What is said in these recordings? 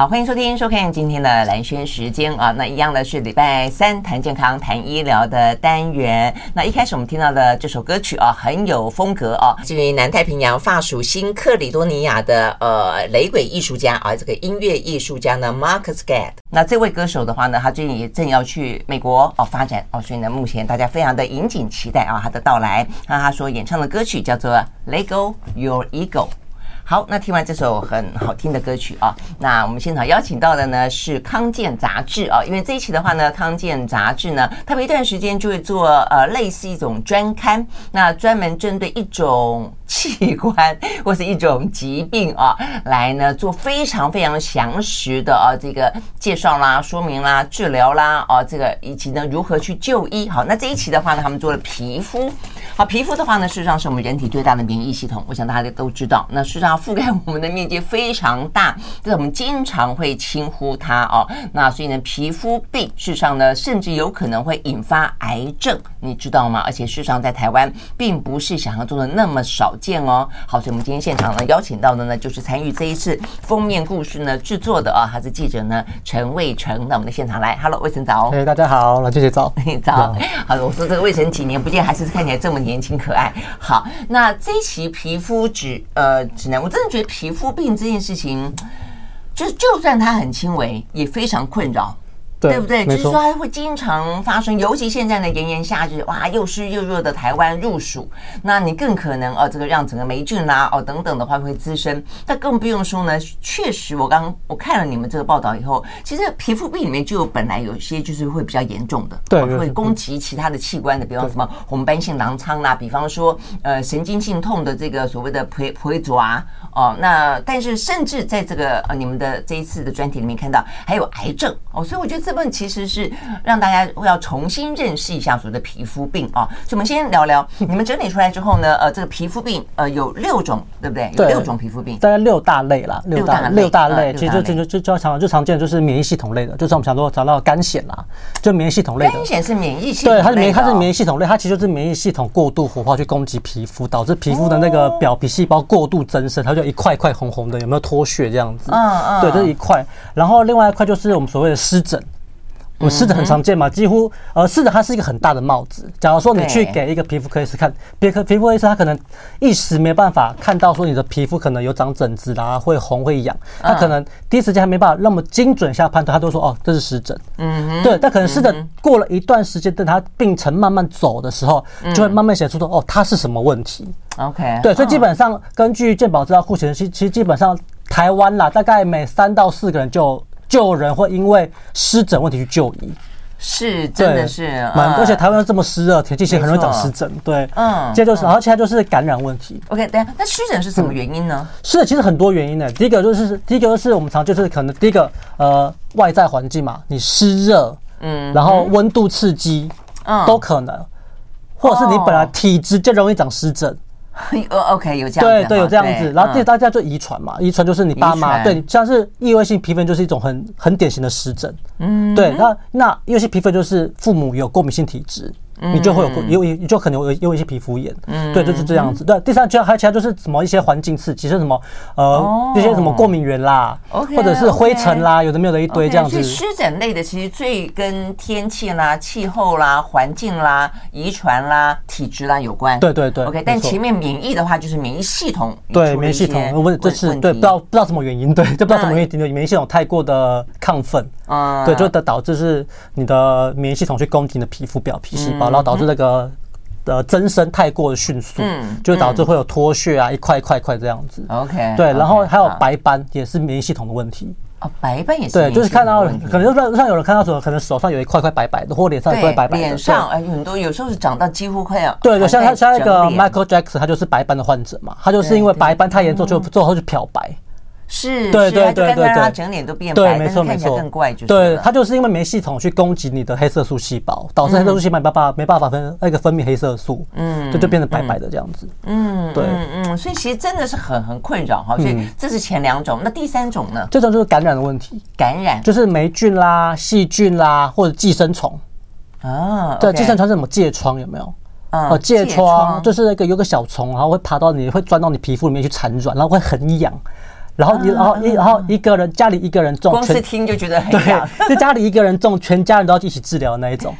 好，欢迎收听、收看今天的蓝轩时间啊。那一样的是礼拜三谈健康、谈医疗的单元。那一开始我们听到的这首歌曲啊，很有风格啊，基于南太平洋法属新克里多尼亚的呃雷鬼艺术家啊，这个音乐艺术家呢，Marcus Gadd。那这位歌手的话呢，他最近也正要去美国哦发展哦，所以呢，目前大家非常的引颈期待啊他的到来。那他说演唱的歌曲叫做《Let Go Your Ego》。好，那听完这首很好听的歌曲啊，那我们现场邀请到的呢是康健杂志啊，因为这一期的话呢，康健杂志呢，它每一段时间就会做呃类似一种专刊，那专门针对一种器官或是一种疾病啊，来呢做非常非常详实的啊这个介绍啦、说明啦、治疗啦啊这个以及呢如何去就医。好，那这一期的话呢，他们做了皮肤。好，皮肤的话呢，事实上是我们人体最大的免疫系统，我想大家都知道。那事实上。覆盖我们的面积非常大，这我们经常会轻忽它哦。那所以呢，皮肤病事实上呢，甚至有可能会引发癌症，你知道吗？而且事实上在台湾并不是想象中的那么少见哦。好，所以我们今天现场呢邀请到的呢，就是参与这一次封面故事呢制作的啊，他是记者呢陈卫成那我们的现场来。Hello，卫成早。哎，大家好，来谢谢早。早。好的，我说这个卫成几年不见，还是看起来这么年轻可爱。好，那这一期皮肤指呃指南。我真的觉得皮肤病这件事情，就是就算它很轻微，也非常困扰。对，不对？就是说它会经常发生，尤其现在的炎炎夏日，哇，又湿又热的台湾入暑，那你更可能哦，这个让整个霉菌啦哦等等的话会滋生。那更不用说呢，确实我刚我看了你们这个报道以后，其实皮肤病里面就有本来有些就是会比较严重的，对，会攻击其他的器官的，比方什么红斑性狼疮啦，比方说呃神经性痛的这个所谓的皮皮抓哦，那但是甚至在这个呃你们的这一次的专题里面看到还有癌症哦，所以我觉得这。这问其实是让大家要重新认识一下所谓的皮肤病啊，所以我们先聊聊 你们整理出来之后呢，呃，这个皮肤病呃有六种，对不对？有六种皮肤病，大概六大类啦，六大六大类，其实就就就就常就常见的就是免疫系统类的，就是我们想说找到肝癣啦，就免疫系统类的。干癬是免疫系统，对，它是免它是免疫系统类，它其实就是免疫系统过度活化去攻击皮肤，导致皮肤的那个表皮细胞过度增生，它就一块块红红的，有没有脱屑这样子？嗯嗯，对，这是一块。然后另外一块就是我们所谓的湿疹。我湿疹很常见嘛，几乎呃湿疹它是一个很大的帽子。假如说你去给一个皮肤科医师看，别科皮肤科医生他可能一时没办法看到说你的皮肤可能有长疹子啦，会红会痒，他可能第一时间还没办法那么精准下判断，他都说哦这是湿疹。嗯，对，但可能湿疹过了一段时间，等它病程慢慢走的时候，就会慢慢显出说哦它是什么问题。OK，对，所以基本上根据健保资料库显示，其其实基本上台湾啦，大概每三到四个人就。就有人会因为湿疹问题去就医，是真的是，蛮而且台湾这么湿热，天气其实很容易长湿疹。对，嗯，接着就是，然后其他就是感染问题。OK，等下，那湿疹是什么原因呢？湿疹其实很多原因呢。第一个就是，第一个就是我们常就是可能第一个呃外在环境嘛，你湿热，嗯，然后温度刺激，嗯，都可能，或者是你本来体质就容易长湿疹。哦，OK，有这样子，对对，有这样子。然后这大家就遗传嘛，遗传就是你爸妈对，像是异位性皮肤就是一种很很典型的湿疹。嗯，对，那那异位性皮肤就是父母有过敏性体质。你就会有有有，你就可能有有一些皮肤炎，嗯，对，就是这样子。对，第三就，还有其他就是什么一些环境刺激，是什么呃一些什么过敏源啦，或者是灰尘啦，有的没有的一堆这样子。湿疹类的其实最跟天气啦、气候啦、环境啦、遗传啦、体质啦有关。对对对。OK，但前面免疫的话就是免疫系统。对，免疫系统，我问这是对，不知道不知道什么原因，对，就不知道什么原因，免疫系统太过的亢奋，啊，对，就导导致是你的免疫系统去攻击你的皮肤表皮细胞。然后导致那个的增生太过的迅速，嗯，就导致会有脱屑啊，一块一块一块这样子。OK，对，然后还有白斑，也是免疫系统的问题。哦，白斑也是。对，就是看到可能就像有人看到说，可能手上有一块块白白的，或脸上一块白白的。脸上哎，很多有时候是长到几乎快要。对对，像他像那个 Michael Jackson，他就是白斑的患者嘛，他就是因为白斑太严重，就最后就漂白。是，对对对对，它整脸都变白，没错没错，更怪就是。对，它就是因为没系统去攻击你的黑色素细胞，导致黑色素细胞没办法没办法分那个分泌黑色素，嗯，就就变得白白的这样子。嗯，对，嗯嗯，所以其实真的是很很困扰哈。所以这是前两种，那第三种呢？这种就是感染的问题，感染就是霉菌啦、细菌啦或者寄生虫啊。对，寄生虫是什么疥疮有没有？哦，疥疮就是那个有个小虫，然后会爬到你会钻到你皮肤里面去产卵，然后会很痒。然后你，然后一，然后一个人家里一个人中，光是听就觉得很痒。对，就家里一个人中，全家人都要一起治疗的那一种。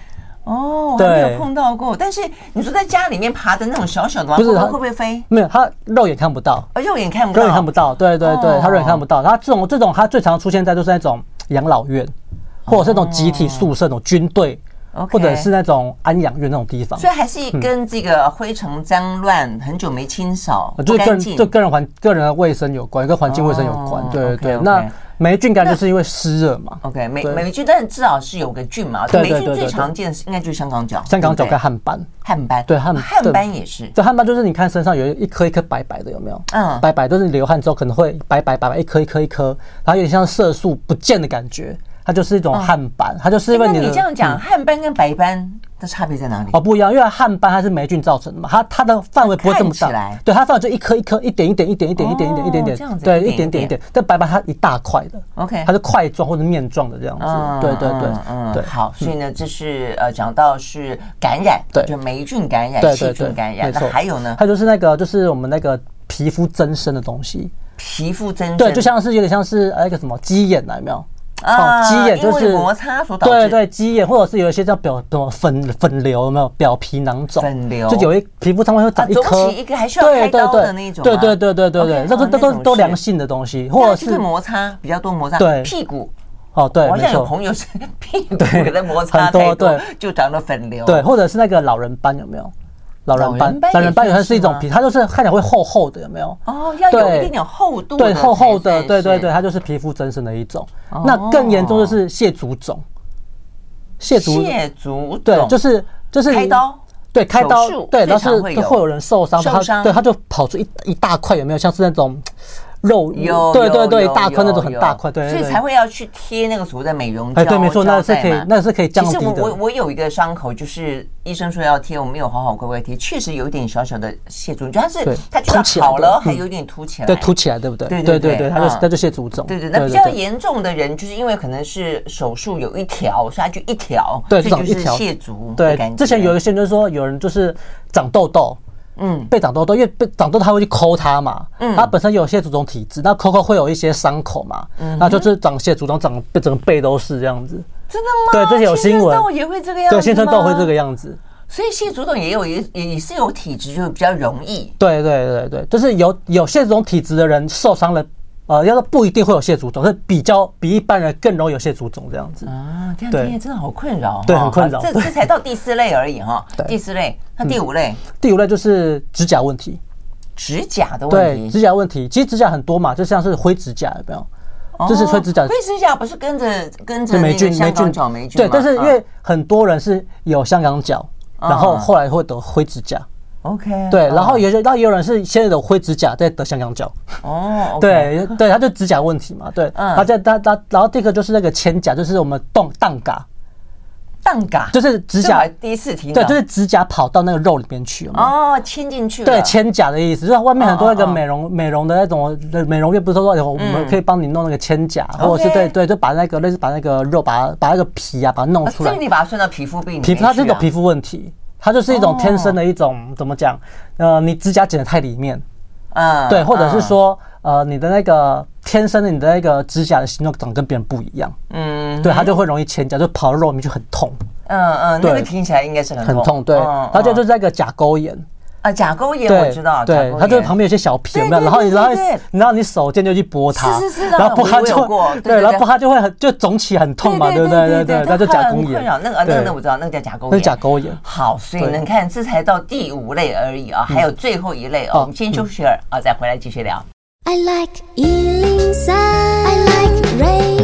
哦，我还没有碰到过。但是你说在家里面爬的那种小小的吗？不是，它会不会飞？没有，它肉眼看不到。啊，肉眼看不到，肉眼看不到。对对对，它肉眼看不到。它这种这种，它最常出现在就是那种养老院，或者是那种集体宿舍、那种军队。或者是那种安养院那种地方，所以还是跟这个灰尘脏乱很久没清扫，就个人就个人环个人的卫生有关，跟环境卫生有关。对对对，那霉菌感就是因为湿热嘛。OK，霉霉菌，但是至少是有个菌嘛。霉菌最常见的是应该就是香港脚，香港脚跟汗斑，汗斑对汗汗斑也是。这汗斑就是你看身上有一颗一颗白白的，有没有？嗯，白白都是流汗之后可能会白白白白一颗一颗一颗，然后有点像色素不见的感觉。它就是一种汗斑，它就是因为你你这样讲，汗斑跟白斑的差别在哪里？哦，不一样，因为汗斑它是霉菌造成的嘛，它它的范围不会这么大，对，它范围就一颗一颗，一点一点一点一点一点一点一点点，对，一点点。一点。但白斑它一大块的，OK，它是块状或者面状的这样子，对对对，嗯，对。好，所以呢，这是呃讲到是感染，对，就霉菌感染、细菌感染，那还有呢？它就是那个就是我们那个皮肤增生的东西，皮肤增生，对，就像是有点像是那个什么鸡眼来没有？哦，鸡眼就是摩擦所导致。对对，鸡眼或者是有一些叫表什么粉粉瘤，有没有表皮囊肿？粉瘤就有一皮肤上面会长一颗，一个还需要开刀的那种。对对对对对对，那个都都都良性的东西，或者是摩擦比较多摩擦。对，屁股哦对，好像有朋友是 屁股给他摩擦太多，就长了粉瘤。对，或者是那个老人斑有没有？老人斑，老人斑也是一种皮，它就是看起来会厚厚的，有没有？哦，要有一点点厚度。对，厚厚的，对对对，它就是皮肤增生的一种。那更严重的是蟹足肿，蟹足蟹足对，就是就是开刀，对，开刀，对，然后是会有人受伤，受伤，对，他就跑出一一大块，有没有？像是那种。肉有对对对，大块那种很大块，对，所以才会要去贴那个所谓的美容胶。哎，对，没错，那是可以，那是可以降低的。其实我我我有一个伤口，就是医生说要贴，我没有好好乖乖贴，确实有一点小小的蟹足，它是它凸起好了，还有点凸起来，对，凸起来，对不对？对对对对，它就它就蟹足肿。对对，那比较严重的人，就是因为可能是手术有一条，所以它就一条，对，这种就是蟹足。对，之前有一些就是说有人就是长痘痘。嗯，被长痘痘，因为被长痘痘，它会去抠它嘛。嗯，它本身有些足肿体质，那抠抠会有一些伤口嘛。嗯，那就是长些足肿，长被整个背都是这样子。真的吗？对，这些有新闻。青春痘也会这个样子。对，青春痘会这个样子。所以蟹足肿也有也也是有体质，就比较容易。对对对对，就是有有蟹足肿体质的人受伤了。呃，要说不一定会有蟹足肿，是比较比一般人更容易有蟹足肿这样子啊。这样听真的好困扰，对，很困扰。这这才到第四类而已哈。第四类，那第五类，第五类就是指甲问题，指甲的问题。对，指甲问题，其实指甲很多嘛，就像是灰指甲，有没有？就是灰指甲。灰指甲不是跟着跟着霉菌霉菌霉菌对，但是因为很多人是有香港脚，然后后来会得灰指甲。OK，对，然后有些，然后也有人是现在有灰指甲在得香港脚。哦，对对，他就指甲问题嘛，对，他在他他，然后这个就是那个嵌甲，就是我们动荡嘎，荡嘎就是指甲第一次听到，对，就是指甲跑到那个肉里面去了。哦，嵌进去了。对，嵌甲的意思，就是外面很多那个美容美容的那种美容院，不是说说我们可以帮你弄那个嵌甲，或者是对对，就把那个类似把那个肉把它把那个皮啊把它弄出来。这个你把它算到皮肤病，皮肤它这种皮肤问题。它就是一种天生的一种怎么讲？呃，你指甲剪的太里面，嗯，对，或者是说，呃，你的那个天生的你的那个指甲的形状长跟别人不一样，嗯，对，它就会容易嵌甲，就跑到肉里面就很痛，嗯嗯，那个听起来应该是很很痛，对，然后就是那个甲沟炎。啊，甲沟炎我知道，对，它就是旁边有些小皮，有没有？然后你，然后你，然后你手贱就去拨它，是是是，然后拨它就，对，然后拨它就会很就肿起很痛嘛，对不对？对对，那就甲沟炎。那个那个那我知道，那个叫甲沟炎。那甲沟炎。好，所以你看，这才到第五类而已啊，还有最后一类哦。我们先休息会儿啊，再回来继续聊。I like 103, I like radio.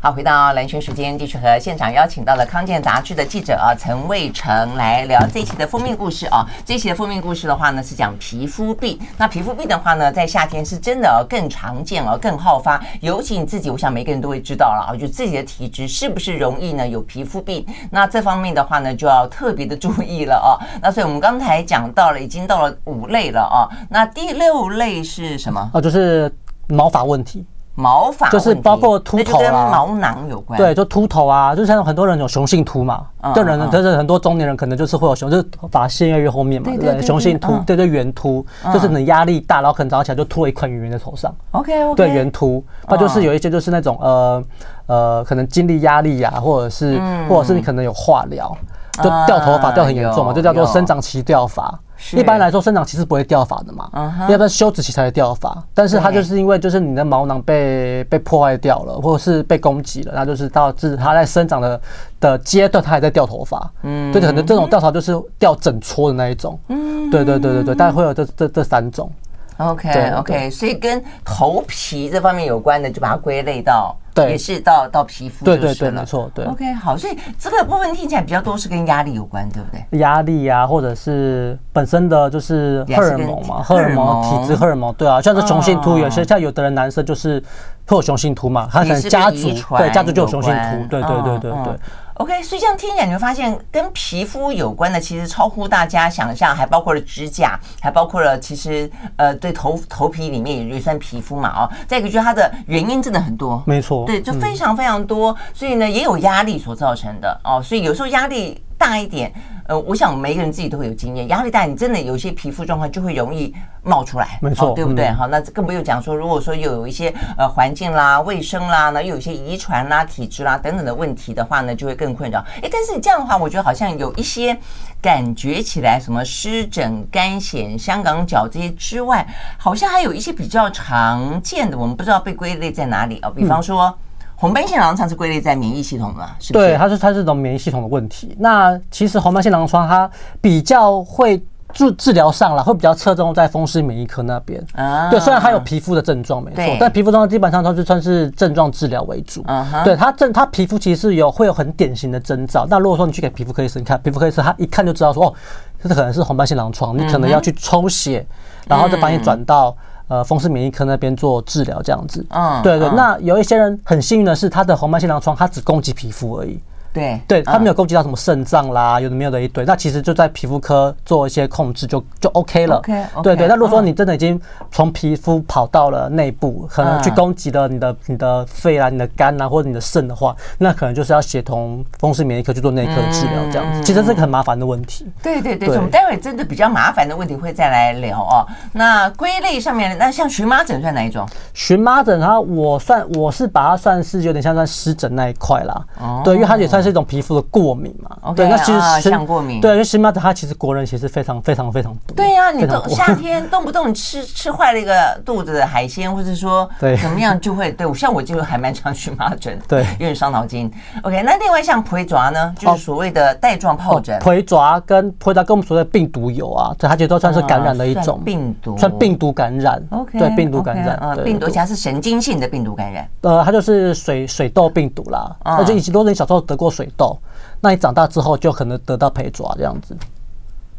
好，回到兰萱时间，继续和现场邀请到了康健杂志的记者啊陈卫成来聊这一期的封面故事啊。这一期的封面故事的话呢，是讲皮肤病。那皮肤病的话呢，在夏天是真的更常见哦，更好发。尤其你自己，我想每个人都会知道了啊，就自己的体质是不是容易呢有皮肤病？那这方面的话呢，就要特别的注意了哦。那所以我们刚才讲到了，已经到了五类了哦。那第六类是什么？哦，就是毛发问题。毛发就是包括秃头啦，跟毛囊有关。对，就秃头啊，就像很多人有雄性秃嘛，就人就是很多中年人可能就是会有雄，就是发线越来越后面嘛，对不对？雄性秃，对对，圆秃，就是你压力大，然后可能早上起来就秃了一块圆圆的头上。OK OK。对，圆秃，那就是有一些就是那种呃呃，可能经历压力呀，或者是或者是你可能有化疗，就掉头发掉很严重嘛，就叫做生长期掉发。一般来说，生长期是不会掉发的嘛，要不然休止期才会掉发。但是它就是因为就是你的毛囊被被破坏掉了，或者是被攻击了，那就是导致它在生长的的阶段，它还在掉头发。嗯，对，可能这种掉头就是掉整撮的那一种。嗯，对对对对对，大概会有这这这三种。OK OK，所以跟头皮这方面有关的，就把它归类到。对，也是到到皮肤，对对对，没错，对。OK，好，所以这个部分听起来比较多是跟压力有关，对不对？压力呀，或者是本身的就是荷尔蒙嘛，荷尔蒙、体质、荷尔蒙，对啊，像是雄性秃，有些像有的人男生就是会有雄性秃嘛，他可能家族对家族就有雄性秃，对对对对对。OK，所以这样听起来你会发现跟皮肤有关的，其实超乎大家想象，还包括了指甲，还包括了其实呃，对头头皮里面也算皮肤嘛，哦。再一个就是它的原因真的很多，没错，对，就非常非常多，所以呢也有压力所造成的哦，所以有时候压力大一点。呃，我想每个人自己都会有经验，压力大，你真的有些皮肤状况就会容易冒出来，没错，对不对？好，那更不用讲说，如果说又有一些呃环境啦、卫生啦，那又有一些遗传啦、体质啦等等的问题的话呢，就会更困扰。哎，但是你这样的话，我觉得好像有一些感觉起来，什么湿疹、干癣、香港脚这些之外，好像还有一些比较常见的，我们不知道被归类在哪里啊，比方说。红斑性狼疮是归类在免疫系统的，是不是？对，它是它是这种免疫系统的问题。那其实红斑性狼疮它比较会治治疗上了，会比较侧重在风湿免疫科那边。啊，对，虽然它有皮肤的症状没错，但皮肤症状基本上都是算是症状治疗为主。嗯，对，它症它皮肤其实是有会有很典型的征兆。那如果说你去给皮肤科医生看，皮肤科医生他一看就知道说，哦，这可能是红斑性狼疮，你可能要去抽血，然后再把你转到。呃，风湿免疫科那边做治疗这样子，嗯，对对，那有一些人很幸运的是，他的红斑性狼疮，他只攻击皮肤而已。对，对他没有攻击到什么肾脏啦，有的没有的一堆，那其实就在皮肤科做一些控制就就 OK 了。OK，对对。那如果说你真的已经从皮肤跑到了内部，可能去攻击了你的你的肺啊、你的肝啊或者你的肾的话，那可能就是要协同风湿免疫科去做内科的治疗这样子。其实这个很麻烦的问题。对对对，我们待会真的比较麻烦的问题会再来聊哦。那归类上面，那像荨麻疹算哪一种？荨麻疹它我算我是把它算是有点像在湿疹那一块啦。哦。对，因为它也算。它是一种皮肤的过敏嘛？对，那其实像过敏。对，因为荨麻疹它其实国人其实非常非常非常多。对呀，你动夏天 动不动你吃 吃坏了一个肚子的海鲜，或者说怎么样就会对。像我就还蛮常荨麻疹，对，有点伤脑筋。OK，那另外像皮抓呢，就是所谓的带状疱疹。皮抓跟皮抓跟我们所谓的病毒有啊，这它其实都算是感染的一种病毒，算病毒感染。OK，对，病毒感染，呃，病毒而且它是神经性的病毒感染。呃，它就是水水痘病毒啦，而且以前多人小时候得过水痘。那你长大之后就可能得到陪抓这样子，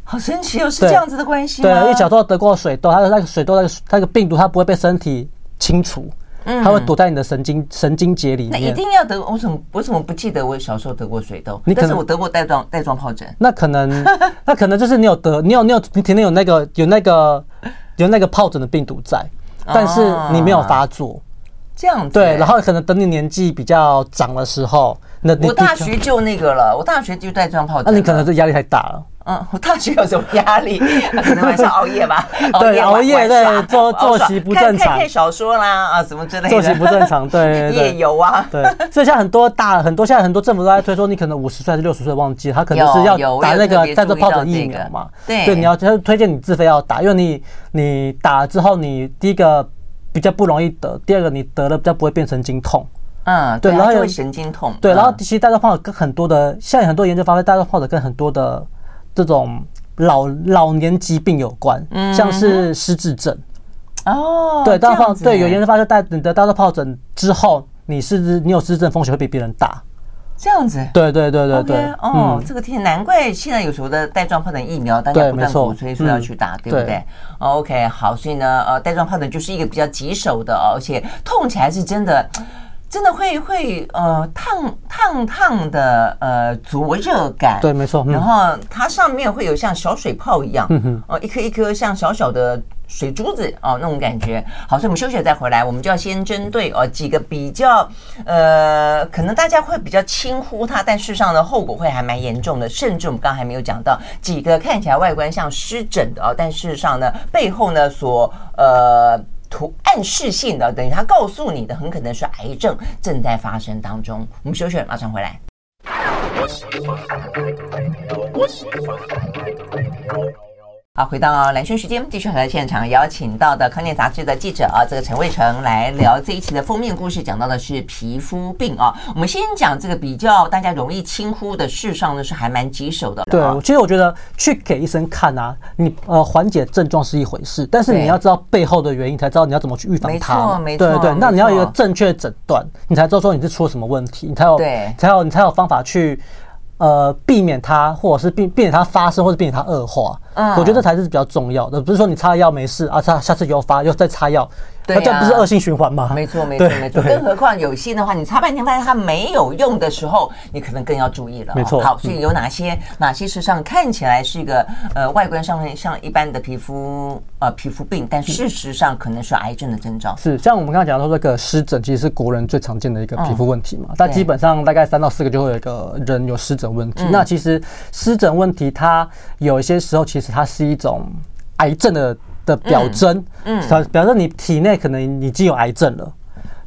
好神奇哦！是这样子的关系吗？对，因为小时候得过水痘，它的那个水痘那个那个病毒它不会被身体清除，嗯，它会躲在你的神经神经节里面。那一定要得？我怎么我怎么不记得我小时候得过水痘？你可是我得过带状带状疱疹。那可能 那可能就是你有得，你有你有你体内有那个有那个有那个疱疹的病毒在，但是你没有发作。这样子对，然后可能等你年纪比较长的时候，那我大学就那个了，我大学就带状疱疹。那你可能是压力太大了。嗯，我大学有什么压力？可能晚上熬夜吧。对，熬夜对，作作息不正常，看小说啦啊什么之类的。作息不正常，对，夜游啊。对，所以像很多大很多现在很多政府都在推说，你可能五十岁还是六十岁忘记，他可能是要打那个带状疱疹疫苗嘛。对，对，你要他推荐你自费要打，因为你你打了之后，你第一个。比较不容易得，第二个你得了比较不会变神经痛，嗯，对，然后有神经痛，对，然后其实带状疱疹跟很多的，现在很多研究发现带状疱疹跟很多的这种老老年疾病有关，嗯，像是失智症，哦，对，带状疱疹，对，有研究发现带你得带状疱疹之后，你失智，你有失智症风险会比别人大。这样子，对对对对对，okay, 哦，嗯、这个天，难怪现在有时候的带状疱疹疫苗，大家不断鼓吹说要去打，对，对不对，对？OK，好，所以呢，呃，带状疱疹就是一个比较棘手的，而且痛起来是真的，真的会会呃烫烫烫的呃灼热感，对，没错。嗯、然后它上面会有像小水泡一样，嗯哼，哦，一颗一颗像小小的。水珠子哦，那种感觉好，所以我们休息再回来，我们就要先针对哦几个比较呃，可能大家会比较轻忽它，但事实上的后果会还蛮严重的，甚至我们刚刚还没有讲到几个看起来外观像湿疹的哦，但事实上呢背后呢所呃图暗示性的，等于它告诉你的很可能是癌症正在发生当中。我们休息，马上回来。好，回到蓝轩时间，继续和现场邀请到的康健杂志的记者啊，这个陈卫成来聊这一期的封面故事，讲到的是皮肤病啊。我们先讲这个比较大家容易轻忽的，事实上呢是还蛮棘手的。对，其实我觉得去给医生看啊，你呃缓解症状是一回事，但是你要知道背后的原因，才知道你要怎么去预防它。没错，没错。对对，那你要有一个正确诊断，你才知道说你是出了什么问题，你才有对，才有你才有方法去。呃，避免它，或者是避避免它发生，或者避免它恶化。啊，我觉得这才是比较重要的，不是说你擦了药没事啊，擦下次又发，又再擦药。那这不是恶性循环吗？没错，没错，没错。更何况有些的话，你擦半天发现它没有用的时候，你可能更要注意了。没错。好，所以有哪些哪些事实上看起来是一个呃外观上面像一般的皮肤呃皮肤病，但事实上可能是癌症的征兆。是，像我们刚刚讲到这个湿疹，其实是国人最常见的一个皮肤问题嘛。但基本上大概三到四个就会有一个人有湿疹问题。那其实湿疹问题，它有一些时候其实它是一种癌症的。的表征，嗯，表表示你体内可能已经有癌症了，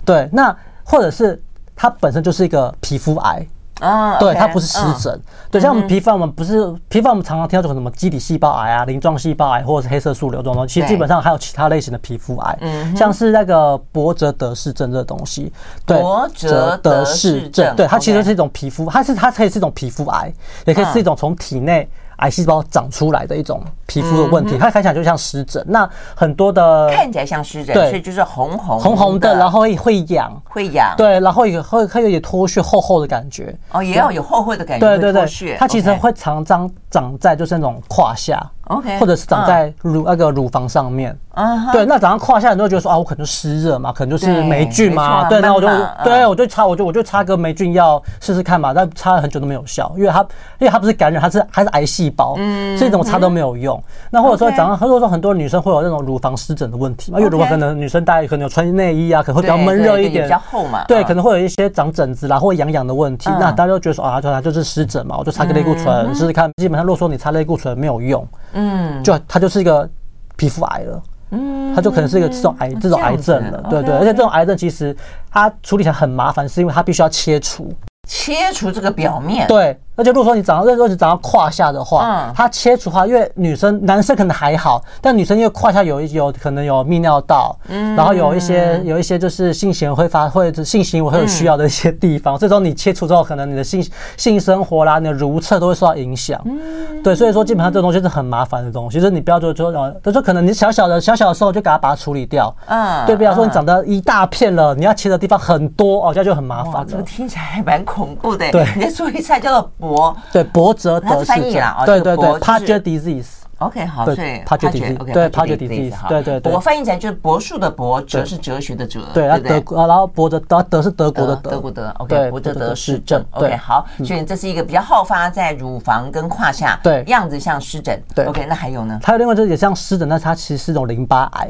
对，那或者是它本身就是一个皮肤癌啊，对，它不是湿疹，对，像我们皮肤，我们不是皮肤，我们常常听到这种什么基底细胞癌啊、鳞状细胞癌或者是黑色素瘤这种东西，其实基本上还有其他类型的皮肤癌，嗯，像是那个伯哲德氏症这个东西，对，伯泽德氏症，对，它其实是一种皮肤，它是它可以是一种皮肤癌，也可以是一种从体内。癌细胞长出来的一种皮肤的问题，它看起来就像湿疹。那很多的看起来像湿疹，对，所以就是红红红红的，然后会会痒，会痒，对，然后也会它有点脱屑，厚厚的感觉。哦，也要有厚厚的感觉，对对对，它其实会常常长在就是那种胯下，OK，或者是长在乳那个乳房上面。啊，对，那早上胯下你都会觉得说啊，我可能湿热嘛，可能就是霉菌嘛，对，那我就对我就擦，我就我就擦个霉菌药试试看嘛，但擦了很久都没有效，因为它因为它不是感染，它是还是癌细胞，嗯，所以怎么擦都没有用。那或者说早上，或者说很多女生会有那种乳房湿疹的问题嘛，因为如果可能女生大家可能有穿内衣啊，可能会比较闷热一点，比较厚嘛，对，可能会有一些长疹子啦或痒痒的问题，那大家都觉得说啊，它就是湿疹嘛，我就擦个类固醇试试看。基本上如果说你擦类固醇没有用，嗯，就它就是一个皮肤癌了。嗯，它就可能是一个这种癌这种癌症了，对对，而且这种癌症其实它处理起来很麻烦，是因为它必须要切除，切除这个表面，对。而且如果说你长到那时候你长到胯下的话，嗯，它切除的话，因为女生男生可能还好，但女生因为胯下有一有可能有泌尿道，嗯，然后有一些有一些就是性行为会发会性行为会有需要的一些地方，所以说你切除之后，可能你的性性生活啦，你的如厕都会受到影响，嗯，对，所以说基本上这东西是很麻烦的东西，就是你不要就说，就说可能你小小的小小的时候就给它把它处理掉，嗯，对，比方说你长得一大片了，你要切的地方很多哦，这样就很麻烦。这个听起来还蛮恐怖的，对，你在说一下叫做博，对伯泽德氏症，对对对，Paget disease。OK，好，对，Paget disease，对，Paget disease，对对对。我翻译起来就是博树的博，哲是哲学的哲，对，德然后博泽德德是德国的德，德国德，OK，博泽德氏症，OK，好，所以这是一个比较好发在乳房跟胯下，对，样子像湿疹，对，OK，那还有呢？还有另外就是也像湿疹，但是它其实是一种淋巴癌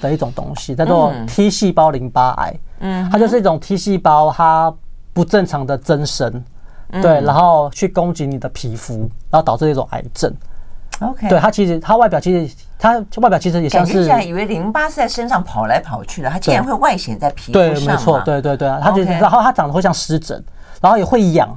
的一种东西，叫做 T 细胞淋巴癌，嗯，它就是一种 T 细胞它不正常的增生。对，然后去攻击你的皮肤，然后导致一种癌症。OK，对，它其实它外表其实它外表其实也像是，现在以为淋巴是在身上跑来跑去的，它竟然会外显在皮肤上。对，没错，对对对啊，它就然后它长得会像湿疹，然后也会痒。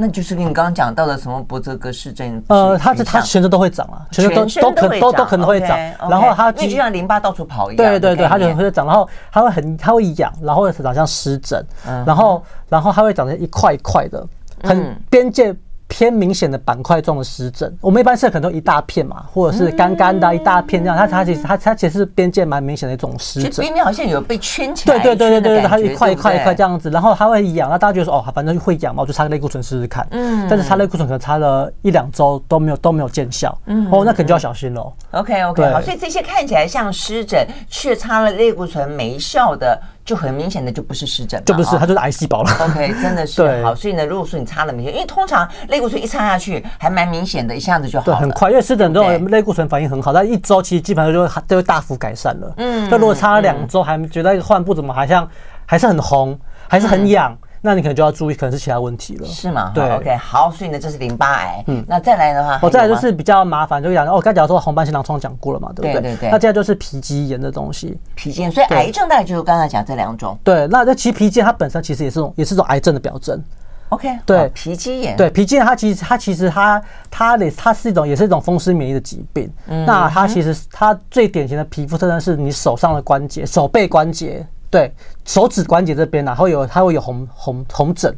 那就是跟你刚刚讲到的什么伯泽格氏症。呃，它是它全身都会长啊，全身都都可都都可能会长。然后它就像淋巴到处跑一样。对对对，它就会长，然后它会很它会痒，然后长像湿疹，然后然后它会长成一块一块的。很边界偏明显的板块状的湿疹，我们一般是可能都一大片嘛，或者是干干的一大片这样。它它其实它它其实是边界蛮明显的一种湿疹，边边好像有被圈起来。对对对对对，它一块一块一块这样子，然后它会痒，那大家觉得说哦，反正会痒嘛，我就擦个类固醇试试看。嗯。但是擦类固醇可能擦了一两周都没有都没有见效。嗯。哦，那可能就要小心喽。OK OK，好，所以这些看起来像湿疹，却擦了类固醇没效的。就很明显的就不是湿疹，就不是，它就是癌细胞了。OK，真的是好。所以呢，如果说你擦了明显，因为通常类固醇一擦下去还蛮明显的，一下子就好了，很快。因为湿疹这种类固醇反应很好，但一周其实基本上就会就会大幅改善了。嗯，那如果擦了两周还觉得换不怎么好像还是很红，还是很痒。那你可能就要注意，可能是其他问题了，是吗？对，OK，好，所以呢，这是淋巴癌。嗯，那再来的话，我再来就是比较麻烦，就讲哦，刚才讲说红斑性狼疮讲过了嘛，对不对？对对对。那接下来就是皮肌炎的东西，皮肌炎，所以癌症大概就是刚才讲这两种。对，那那其实皮肌炎它本身其实也是种也是种癌症的表征。OK，对，皮肌炎，对皮肌炎，它其实它其实它它的它是一种也是一种风湿免疫的疾病。嗯，那它其实它最典型的皮肤特征是你手上的关节、手背关节。对，手指关节这边，然后有它会有红红红疹，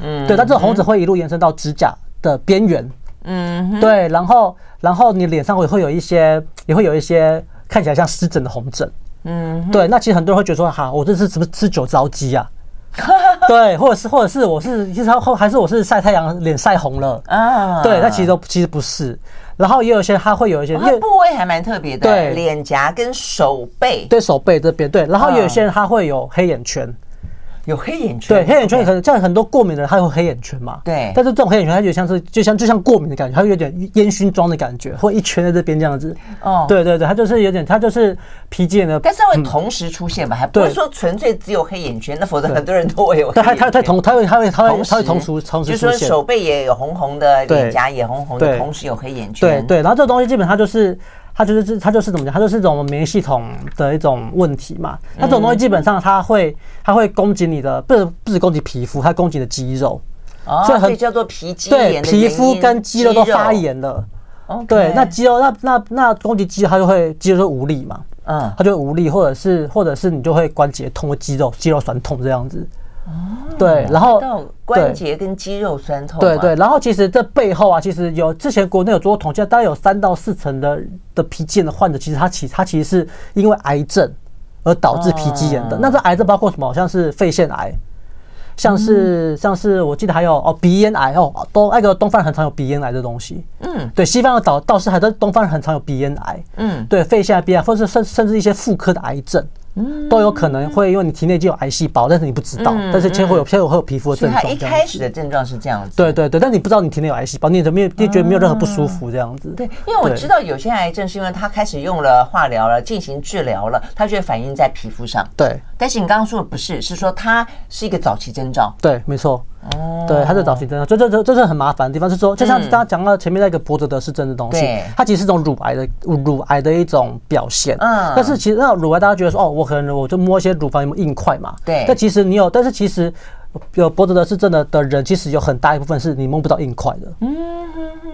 嗯，对，但这个红疹会一路延伸到指甲的边缘，嗯，对，然后然后你脸上会会有一些，也会有一些看起来像湿疹的红疹，嗯，对，那其实很多人会觉得说，哈，我这是什么吃酒糟鸡啊？对，或者是或者是我是其实后还是我是晒太阳脸晒红了啊？对，那其实都其实不是。然后也有些它会有一些，它部位还蛮特别的，对，脸颊跟手背，对手背这边，对。然后也有些人他会有黑眼圈。有黑眼圈，对，黑眼圈可能像很多过敏的人，他有黑眼圈嘛。对。但是这种黑眼圈，它就像是就像就像过敏的感觉，它有点烟熏妆的感觉，或一圈在这边这样子。哦。对对对，它就是有点，它就是皮肌炎的。但是会同时出现吧？还不是说纯粹只有黑眼圈，那否则很多人都会有。但，它它它同它会它会它会它会同时同时出现。就是说手背也有红红的，脸颊也红红的，同时有黑眼圈。对对，然后这个东西基本上就是。它就是这，它就是怎么讲？它就是一种免疫系统的一种问题嘛。它这种东西基本上它会，它会攻击你的，不是不止攻击皮肤，它攻击你的肌肉。哦，所以叫做皮肌炎。对，皮肤跟肌肉都发炎了。哦，对，那肌肉，那那那攻击肌肉，它就会肌肉就无力嘛。嗯，它就会无力，或者是或者是你就会关节痛，或肌肉肌肉酸痛这样子。哦，对，然后关节跟肌肉酸痛，对对，然后其实这背后啊，其实有之前国内有做过统计，大概有三到四成的的皮肌炎的患者，其实他其他其实是因为癌症而导致皮肌炎的。那这癌症包括什么？像是肺腺癌，像是像是我记得还有哦鼻咽癌哦，东那个东方人很常有鼻咽癌的东西。嗯，对，西方的倒倒是还在东方人很常有鼻咽癌。嗯，对，肺腺癌、鼻癌，或者是甚甚至一些妇科的癌症。嗯，都有可能会，因为你体内就有癌细胞，但是你不知道，但是其实会有，先有会有皮肤的症状。它一开始的症状是这样子。对对对，但你不知道你体内有癌细胞，你也没有，你也觉得没有任何不舒服这样子。对，因为我知道有些癌症是因为它开始用了化疗了，进行治疗了，它就会反映在皮肤上。对，但是你刚刚说的不是，是说它是一个早期征兆。对，没错。哦，对，它是早期征兆，这这这这是很麻烦的地方，是说，就像刚刚讲到前面那个伯泽德是真的东西，它其实是一种乳癌的乳癌的一种表现。嗯，但是其实那乳癌大家觉得说，哦，我可能我就摸一些乳房有没有硬块嘛？对，但其实你有，但是其实。有脖子的是真的的人，其实有很大一部分是你摸不到硬块的。嗯，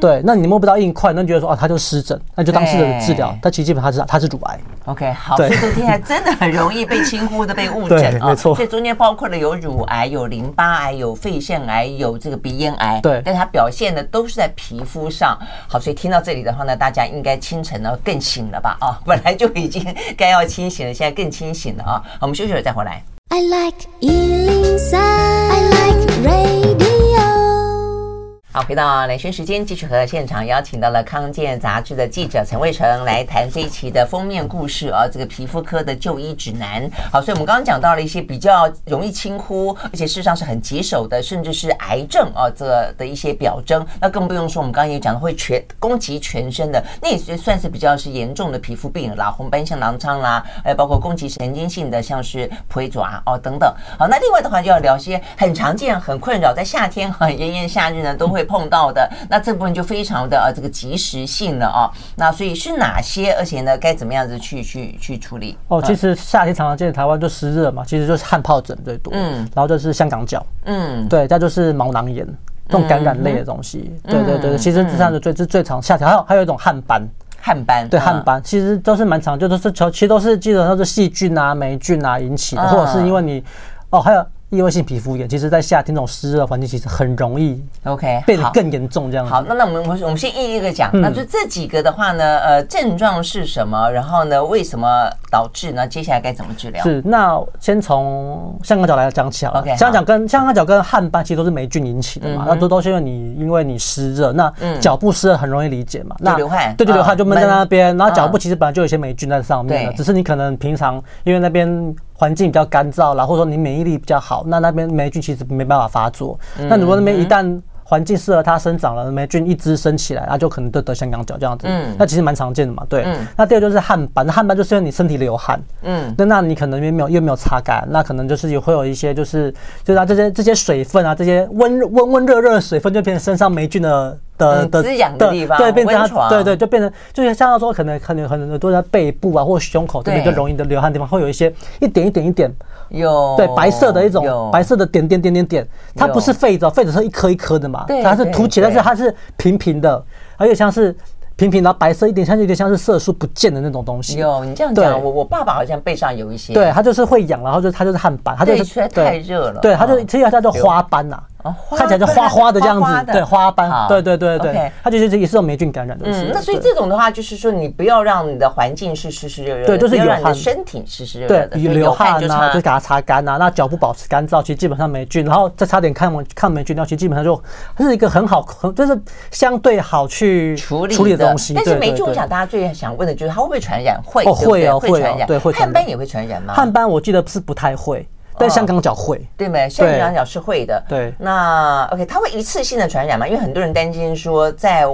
对，那你摸不到硬块，那你觉得说啊，他就湿疹，那就当湿疹的治疗。但其实基本上是它是乳癌。OK，好，所以这听起来真的很容易被轻忽的被误诊啊。没错，所以中间包括了有乳癌、有淋巴癌、有肺腺癌、有这个鼻咽癌。对，但它表现的都是在皮肤上。好，所以听到这里的话呢，大家应该清晨呢更醒了吧？啊，本来就已经该要清醒了，现在更清醒了啊。好，我们休息会儿再回来。I like 103, 好，回到兰萱时间，继续和现场邀请到了康健杂志的记者陈卫成来谈这一期的封面故事啊，这个皮肤科的就医指南。好，所以我们刚刚讲到了一些比较容易轻忽，而且事实上是很棘手的，甚至是癌症啊这的一些表征。那更不用说，我们刚刚也讲的会全攻击全身的，那也算是比较是严重的皮肤病啦，红斑性狼疮啦，还有包括攻击神经性的，像是普瑞爪哦等等。好，那另外的话就要聊些很常见、很困扰，在夏天哈炎炎夏日呢都会。碰到的那这部分就非常的呃这个及时性了啊，那所以是哪些？而且呢，该怎么样子去去去处理？哦，其实夏天常常见，台湾就湿热嘛，其实就是汗疱疹最多，嗯，然后就是香港脚，嗯，对，再就是毛囊炎这种感染类的东西，对对对，其实这三个最是最常夏天，还有还有一种汗斑，汗斑，对汗斑，其实都是蛮常，就都是其实都是基本上是细菌啊、霉菌啊引起的，或者是因为你哦还有。异位性皮肤炎，其实在夏天这种湿热环境，其实很容易 OK 变得更严重这样子。好，那那我们我们先一一个讲，嗯、那就这几个的话呢，呃，症状是什么？然后呢，为什么导致呢？接下来该怎么治疗？是，那先从香港脚来讲起好了。OK，香港脚跟香港脚跟汗斑其实都是霉菌引起的嘛，嗯、那都都是因为你因为你湿热，那脚部湿热很容易理解嘛，嗯、那流汗，对，就流汗就闷在那边，嗯、然后脚部其实本来就有一些霉菌在上面了，嗯、只是你可能平常因为那边。环境比较干燥啦，或者说你免疫力比较好，那那边霉菌其实没办法发作。那如果那边一旦环境适合它生长了，霉菌一滋生起来，那就可能得得香港脚这样子。嗯，那其实蛮常见的嘛。对。嗯。那第二就是汗斑，汗斑就是因为你身体流汗。嗯。那那你可能又没有又没有擦干，那可能就是也会有一些就是就是它这些这些水分啊，这些温温温热热的水分就变成身上霉菌的。的的滋养的地方，对，变成它，对对，就变成就是像他说，可能可能很多在背部啊或胸口这边就容易的流汗的地方，会有一些一点一点一点，有对白色的一种白色的点点点点点，它不是痱子，痱子是一颗一颗的嘛，它是凸起，但是它是平平的，而且像是。平平的白色一点，像有点像是色素不见的那种东西。有你这样讲，我我爸爸好像背上有一些。对，他就是会痒，然后就他就是汗斑，他就是太热了。对，他就其实叫做花斑呐，看起来就花花的这样子。对，花斑。对对对对，它就是也是有霉菌感染的。嗯，那所以这种的话，就是说你不要让你的环境是湿湿热热，对，就是有汗，身体湿湿热热的，流汗啊，就给它擦干啊。那脚部保持干燥，其实基本上霉菌，然后再擦点抗抗霉菌药，其实基本上就它是一个很好，很就是相对好去处理处理的东西。但是霉菌。我想大家最想问的就是它会不会传染？会，会哦，会传染。对，会。汗斑也会传染吗？汗斑我记得是不太会，但香港脚会，对没？香港脚是会的。对。那 OK，它会一次性的传染吗？因为很多人担心说，在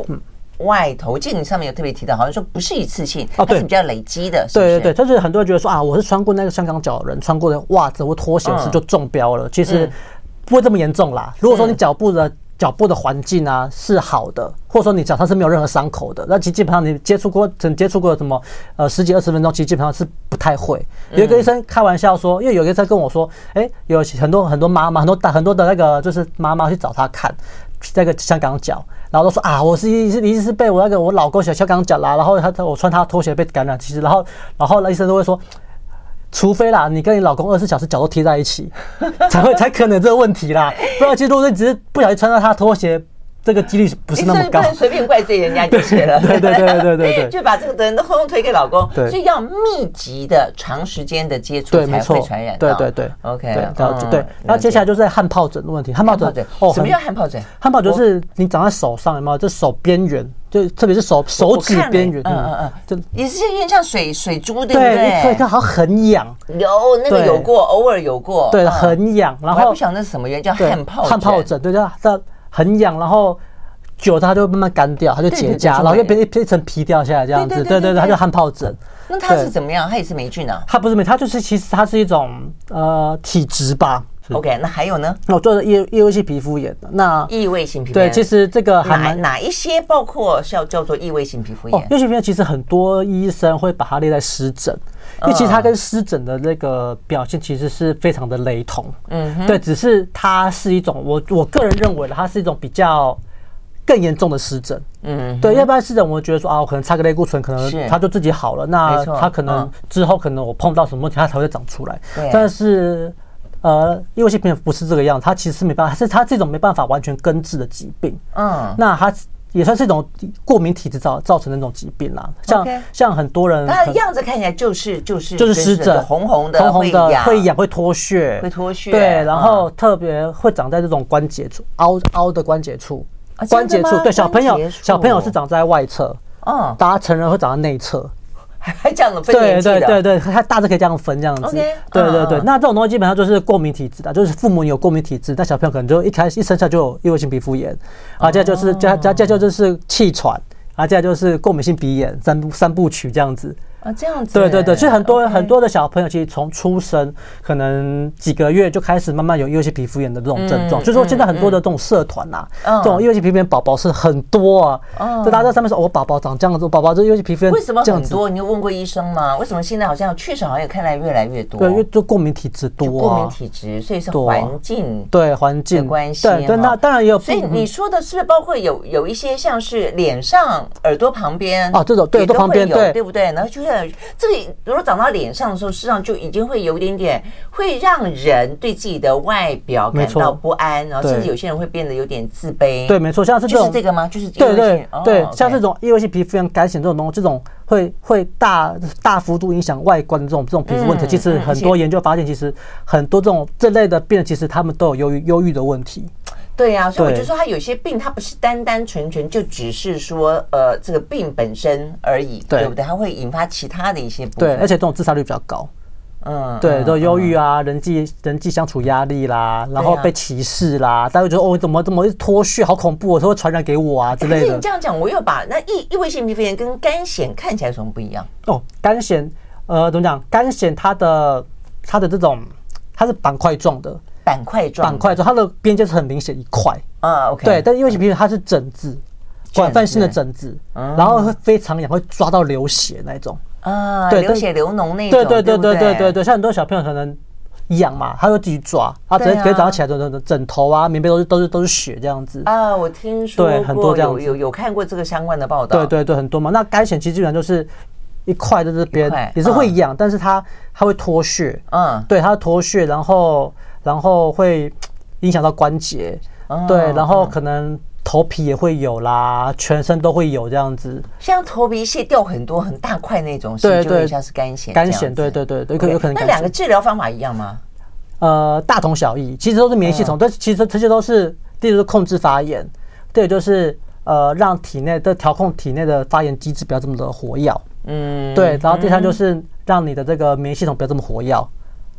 外头镜上面有特别提到，好像说不是一次性，它是比较累积的。对对对，就是很多人觉得说啊，我是穿过那个香港脚的人穿过的袜子或拖鞋是就中标了，其实不会这么严重啦。如果说你脚部的。脚部的环境啊是好的，或者说你脚上是没有任何伤口的，那其实基本上你接触过，曾接触过什么呃十几二十分钟，其实基本上是不太会。有一个医生开玩笑说，因为有一个医生跟我说，哎，有很多很多妈妈，很多大很多的那个就是妈妈去找他看那个香港脚，然后都说啊，我是一是一是被我那个我老公小香港脚啦，然后他我穿他拖鞋被感染，其实然后然后那医生都会说。除非啦，你跟你老公二十四小时脚都贴在一起，才会才可能这个问题啦。不然，其实如果你只是不小心穿到他拖鞋。这个几率不是那么高，不能随便怪罪人家就是了。对对对对对对，就把这个责任都通通推给老公。对，所以要密集的、长时间的接触才会传染。对对对，OK，对，然后接下来就是汗疱疹的问题。汗疱疹哦，什么叫汗疱疹？汗疱疹是你长在手上，有没有？就手边缘，就特别是手手指边缘，嗯嗯嗯，就也是有点像水水珠，对不对？对，它好像很痒。有那个有过，偶尔有过。对，很痒。然后我还不晓得那是什么原因，叫汗疱汗疱疹。对，叫它很痒，然后。久了它就慢慢干掉，它就结痂，然后又变一一层皮掉下来这样子，对对对，它就汗疱疹。那它是怎么样？它也是霉菌啊？它不是霉，它就是其实它是一种呃体质吧。OK，那还有呢？我做的异异位性皮肤炎的那异位性皮肤炎，对，其实这个还哪哪一些包括叫叫做异位性皮肤炎？异位性皮肤炎其实很多医生会把它列在湿疹，因为其实它跟湿疹的那个表现其实是非常的雷同。嗯，对，只是它是一种我我个人认为的，它是一种比较。更严重的湿疹，嗯，对，要不然湿疹，我觉得说啊，我可能擦个类固醇，可能它就自己好了。那它可能之后可能我碰到什么问题，它才会长出来。但是，呃，异位性皮肤不是这个样，它其实是没办法，是它这种没办法完全根治的疾病。嗯，那它也算是一种过敏体质造造成的那种疾病啦。像像很多人，它的样子看起来就是就是就是湿疹，红红的，红红的，会痒，会脱屑，会脱屑。对，然后特别会长在这种关节处，凹凹的关节处。关节处，对，小朋友，小朋友是长在外侧，嗯，大家成人会长在内侧，还还这样分，对对对对，它大致可以这样分这样子，对对对。那这种东西基本上就是过敏体质的，就是父母有过敏体质，那小朋友可能就一开始一生下就有异位性皮肤炎，啊，这就是加加加就是气喘，啊，这就是过敏性鼻炎，三三部曲这样子。啊，这样子。对对对，所以很多很多的小朋友其实从出生可能几个月就开始慢慢有异位性皮肤炎的这种症状，所以说现在很多的这种社团呐，这种异位性皮肤炎宝宝是很多啊。就大家在上面说，我宝宝长这样子，宝宝这异位性皮肤炎为什么很多？你有问过医生吗？为什么现在好像确实好像也看来越来越多？对，因为就过敏体质多，过敏体质，所以是环境对环境关系。对对，那当然也有。所以你说的是不是包括有有一些像是脸上、耳朵旁边哦，这种对耳朵旁边对对不对？然后就是的，这个如果长到脸上的时候，实际上就已经会有一点点会让人对自己的外表感到不安，然后甚至有些人会变得有点自卑。对，没错，像是这种就是这个吗？就是对对对，哦、像这种异位性皮肤炎、干癬这种东西，这种会会大大幅度影响外观的这种这种皮肤问题，嗯、其实很多研究发现，其实很多这种这类的病人，其实他们都有忧郁忧郁的问题。对呀、啊，所以我就说他有些病，他不是单单纯纯就只是说呃这个病本身而已，对，对不对？它会引发其他的一些部分，对，而且这种自杀率比较高，嗯，对，都忧郁啊，人际人际相处压力啦，然后被歧视啦，啊、大家会觉得哦，怎么怎么脱屑，好恐怖，哦，它会传染给我啊之类的。可是你这样讲，我又把那异异位性皮肤炎跟干癣看起来有什么不一样？哦，干癣，呃，怎么讲？干癣它的它的这种它是板块状的。板块状，板块状，它的边界是很明显一块啊。OK，对，但异位性皮肤它是疹子，广泛性的疹子，然后会非常痒，会抓到流血那种啊，对，流血流脓那种。对对对对对对对，像很多小朋友可能痒嘛，他就自己抓，他直接可以早上起来的枕头啊、棉被都是都是都是血这样子啊。我听说对很多这样有有看过这个相关的报道。对对对，很多嘛。那干癬其实基本上就是一块在这边，也是会痒，但是它它会脱屑。嗯，对，它脱屑，然后。然后会影响到关节，哦、对，然后可能头皮也会有啦，全身都会有这样子。像头皮屑掉很多很大块那种，对对，像是干癣。干癣，对对对对，可有可能。那两个治疗方法一样吗？呃，大同小异，其实都是免疫系统，但、嗯、其实这些都是第一个是控制发炎，对，就是呃让体内的调控体内的发炎机制不要这么的活跃，嗯，对，然后第三就是让你的这个免疫系统不要这么活跃。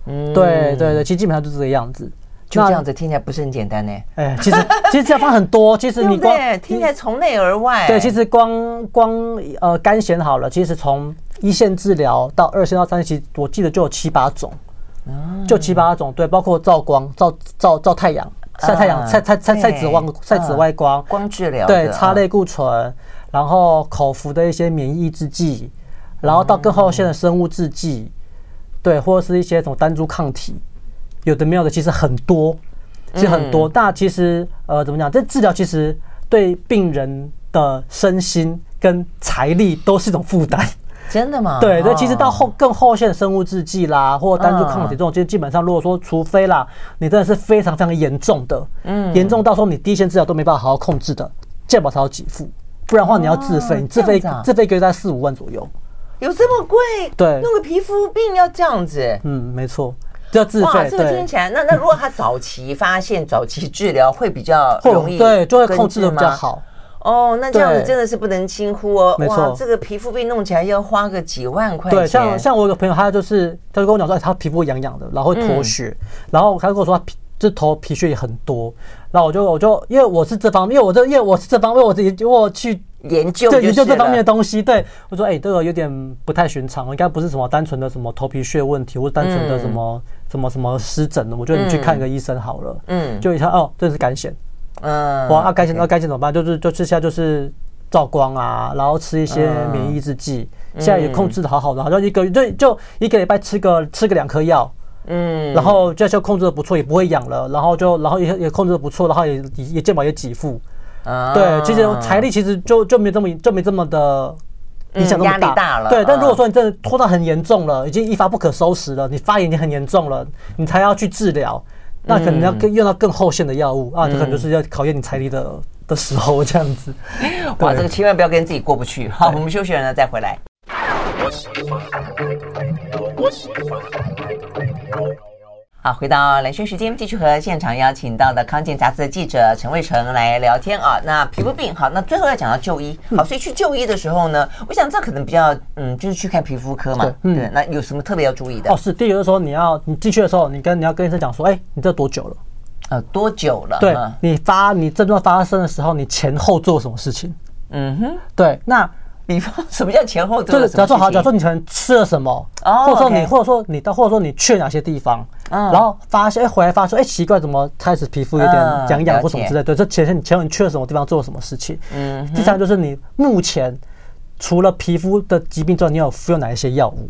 嗯，对对对，其实基本上就是这个样子，就这样子听起来不是很简单呢。哎，其实 其实这样方很多，其实你光听起来从内而外。对，其实光光呃干癬好了，其实从一线治疗到二线到三线，我记得就有七八种，就七八种。对，包括照光、照照照太阳、晒太阳、晒晒晒晒紫外晒紫外光、光治疗，对，擦类固醇，然后口服的一些免疫抑制剂，然后到更后线的生物制剂。对，或者是一些什么单株抗体，有的没有的，其实很多，其实很多。那其实呃，怎么讲？这治疗其实对病人的身心跟财力都是一种负担。真的吗？对，那，其实到后更后线的生物制剂啦，或单株抗体这种，其实基本上如果说，除非啦，你真的是非常非常严重的，嗯，严重到时候你第一线治疗都没办法好好控制的，健保才有给付，不然的话你要自费，你自费自费一个月在四五万左右。有这么贵？对，弄个皮肤病要这样子？嗯，没错，要自费。哇，这个听起来，那那如果他早期发现、早期治疗会比较容易，对，就会控制的比较好。哦，那这样子真的是不能轻忽哦。没错，这个皮肤病弄起来要花个几万块钱。对，像像我有个朋友，他就是他就跟我讲说，他皮肤痒痒的，然后会脱屑，然后他跟我说他皮这头皮屑也很多，然后我就我就因为我是这方面，因为我这因为我是这方面，我自己我去。研究对研究这方面的东西，对我说：“哎、欸，这个有点不太寻常，应该不是什么单纯的什么头皮屑问题，或者单纯的什么、嗯、什么什么湿疹的。我觉得你去看个医生好了。”嗯，就一看哦，这是干癬。嗯，哇，那干癬那干癬怎么办？就是就吃下就是照光啊，然后吃一些免疫抑制剂，嗯、现在也控制的好好的，好像一个月就就一个礼拜吃个吃个两颗药。嗯，然后这就控制的不错，也不会痒了，然后就然后也也控制的不错，然后也也也健保也给付。对，其实财力其实就就没这么就没这么的影响那么大，压力大了。对，但如果说你真的拖到很严重了，已经一发不可收拾了，你发炎已经很严重了，你才要去治疗，那可能要更用到更后线的药物啊，就可能就是要考验你财力的的时候这样子。哇，这个千万不要跟自己过不去。好，我们休息完了再回来。好，回到蓝轩时间，继续和现场邀请到的康健杂志的记者陈卫成来聊天啊。那皮肤病好，那最后要讲到就医。好，所以去就医的时候呢，我想这可能比较嗯，就是去看皮肤科嘛。对，嗯、对，那有什么特别要注意的？哦，是第一个就是说你要你进去的时候，你跟你要跟医生讲说，哎，你这多久了？呃，多久了？对，你发你症状发生的时候，你前后做什么事情？嗯哼，对，那。比方什么叫前后？就是假如说好，假如说你可能吃了什么，或者说你，或者说你到，或者说你去了哪些地方，然后发现哎回来发现哎奇怪，怎么开始皮肤有点痒痒或什么之类？对，这前天你前你去了什么地方做了什么事情？嗯。第三就是你目前除了皮肤的疾病之外，你有服用哪一些药物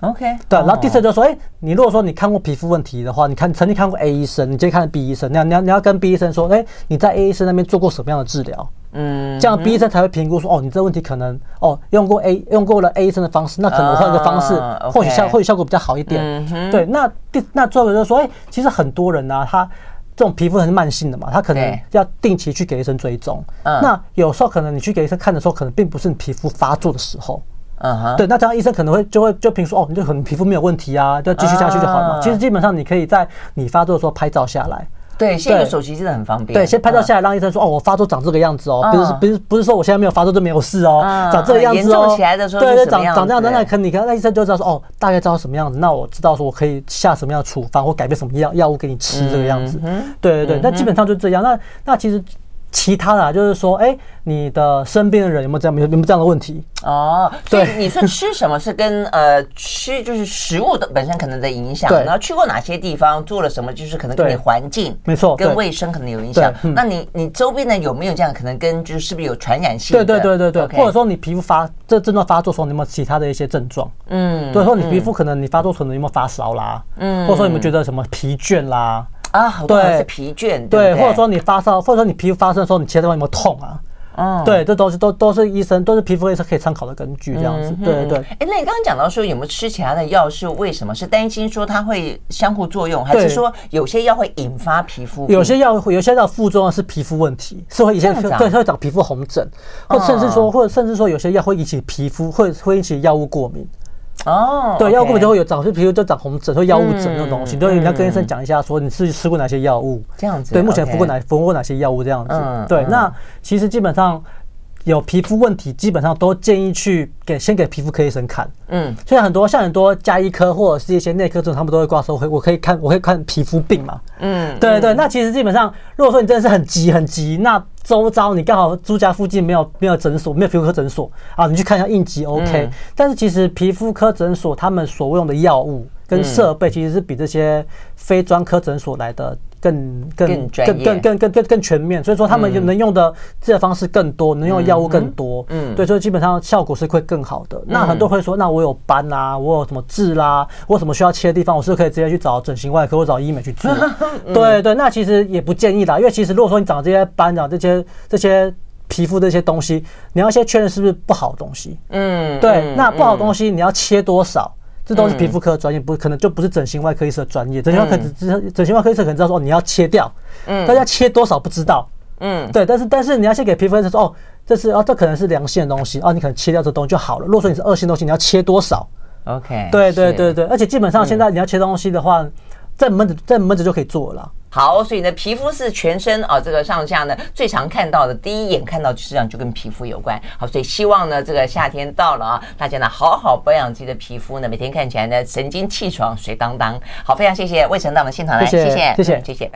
？OK。对，然后第四就是说，哎，你如果说你看过皮肤问题的话，你看曾经看过 A 医生，你今天看 B 医生，你要你要你要跟 B 医生说，哎，你在 A 医生那边做过什么样的治疗？嗯，这样 B 医生才会评估说，哦，你这个问题可能哦用过 A 用过了 A 医生的方式，那可能换个方式，或许效或许效果比较好一点。对，那第那最后就是说，哎，其实很多人呢，他这种皮肤很慢性的嘛，他可能要定期去给医生追踪。那有时候可能你去给医生看的时候，可能并不是你皮肤发作的时候。嗯哼，对，那这样医生可能会就会就评说，哦，你就可能皮肤没有问题啊，就继续下去就好了嘛。其实基本上你可以在你发作的时候拍照下来。对，现在有手机真的很方便。对，先拍照下来，让医生说：“哦，我发作长这个样子哦，不是不是不是说我现在没有发作就没有事哦，长这个样子哦。”严重起来的时候，对对，长长这样子，那可你看那医生就知道说：“哦，大概知道什么样子，那我知道说我可以下什么样的处方或改变什么药药物给你吃这个样子。”对对对，那基本上就这样。那那其实。其他的就是说，哎，你的身边的人有没有这样有有没有这样的问题？哦，所以你说吃什么是跟呃吃就是食物的本身可能的影响，然后去过哪些地方做了什么，就是可能跟你环境没错，跟卫生可能有影响。那你你周边的有没有这样可能跟就是是不是有传染性？对对对对对，或者说你皮肤发这症状发作时候，你有没有其他的一些症状？嗯，对，说你皮肤可能你发作可能有没有发烧啦？嗯，或者说有没有觉得什么疲倦啦？啊，好多是疲倦，对，或者说你发烧，或者说你皮肤发生的时候，你其他地方有没有痛啊？嗯，对，这都是都都是医生，都是皮肤医生可以参考的根据，这样子，对对。哎，那你刚刚讲到说有没有吃其他的药，是为什么？是担心说它会相互作用，还是说有些药会引发皮肤？有些药会，有些药副作用是皮肤问题，是会以前对，会长皮肤红疹，或甚至说，或者甚至说有些药会引起皮肤会会引起药物过敏。哦，对，药物过敏就会有长，就比如就长红疹或药物疹那种东西，对，你要跟医生讲一下，说你是吃过哪些药物，这样子。对，目前服过哪服过哪些药物这样子。对，那其实基本上有皮肤问题，基本上都建议去给先给皮肤科医生看。嗯，所以很多像很多加医科或者是一些内科这种，他们都会挂说，我我可以看，我可以看皮肤病嘛。嗯，对对。那其实基本上，如果说你真的是很急很急，那周遭你刚好住家附近没有没有诊所，没有皮肤科诊所啊，你去看一下应急 OK。嗯、但是其实皮肤科诊所他们所用的药物跟设备，其实是比这些非专科诊所来的。更更更更更更更更全面，所以说他们能用的治疗方式更多，能用的药物更多，嗯，对，所以基本上效果是会更好的。那很多人会说，那我有斑啊，我有什么痣啦，我有什么需要切的地方，我是不是可以直接去找整形外科或找医美去做？对对，那其实也不建议啦，因为其实如果说你长这些斑长，这些这些皮肤这些东西，你要先确认是不是不好的东西，嗯，对，那不好的东西你要切多少？这都是皮肤科专业，不可能就不是整形外科医生的专业。整形外科只整形外科医生可能知道说，你要切掉，嗯，大家切多少不知道，嗯，对，但是但是你要先给皮肤医生说，哦，这是哦，这可能是良性的东西，哦，你可能切掉这东西就好了。如果说你是恶性东西，你要切多少？OK，对对对对，而且基本上现在你要切东西的话，在门诊在门诊就可以做了。好，所以呢，皮肤是全身啊，这个上下呢最常看到的，第一眼看到实际上就跟皮肤有关。好，所以希望呢，这个夏天到了啊，大家呢好好保养自己的皮肤呢，每天看起来呢神清气爽、水当当。好，非常谢谢魏晨到我们现场来，谢谢，谢谢，谢谢。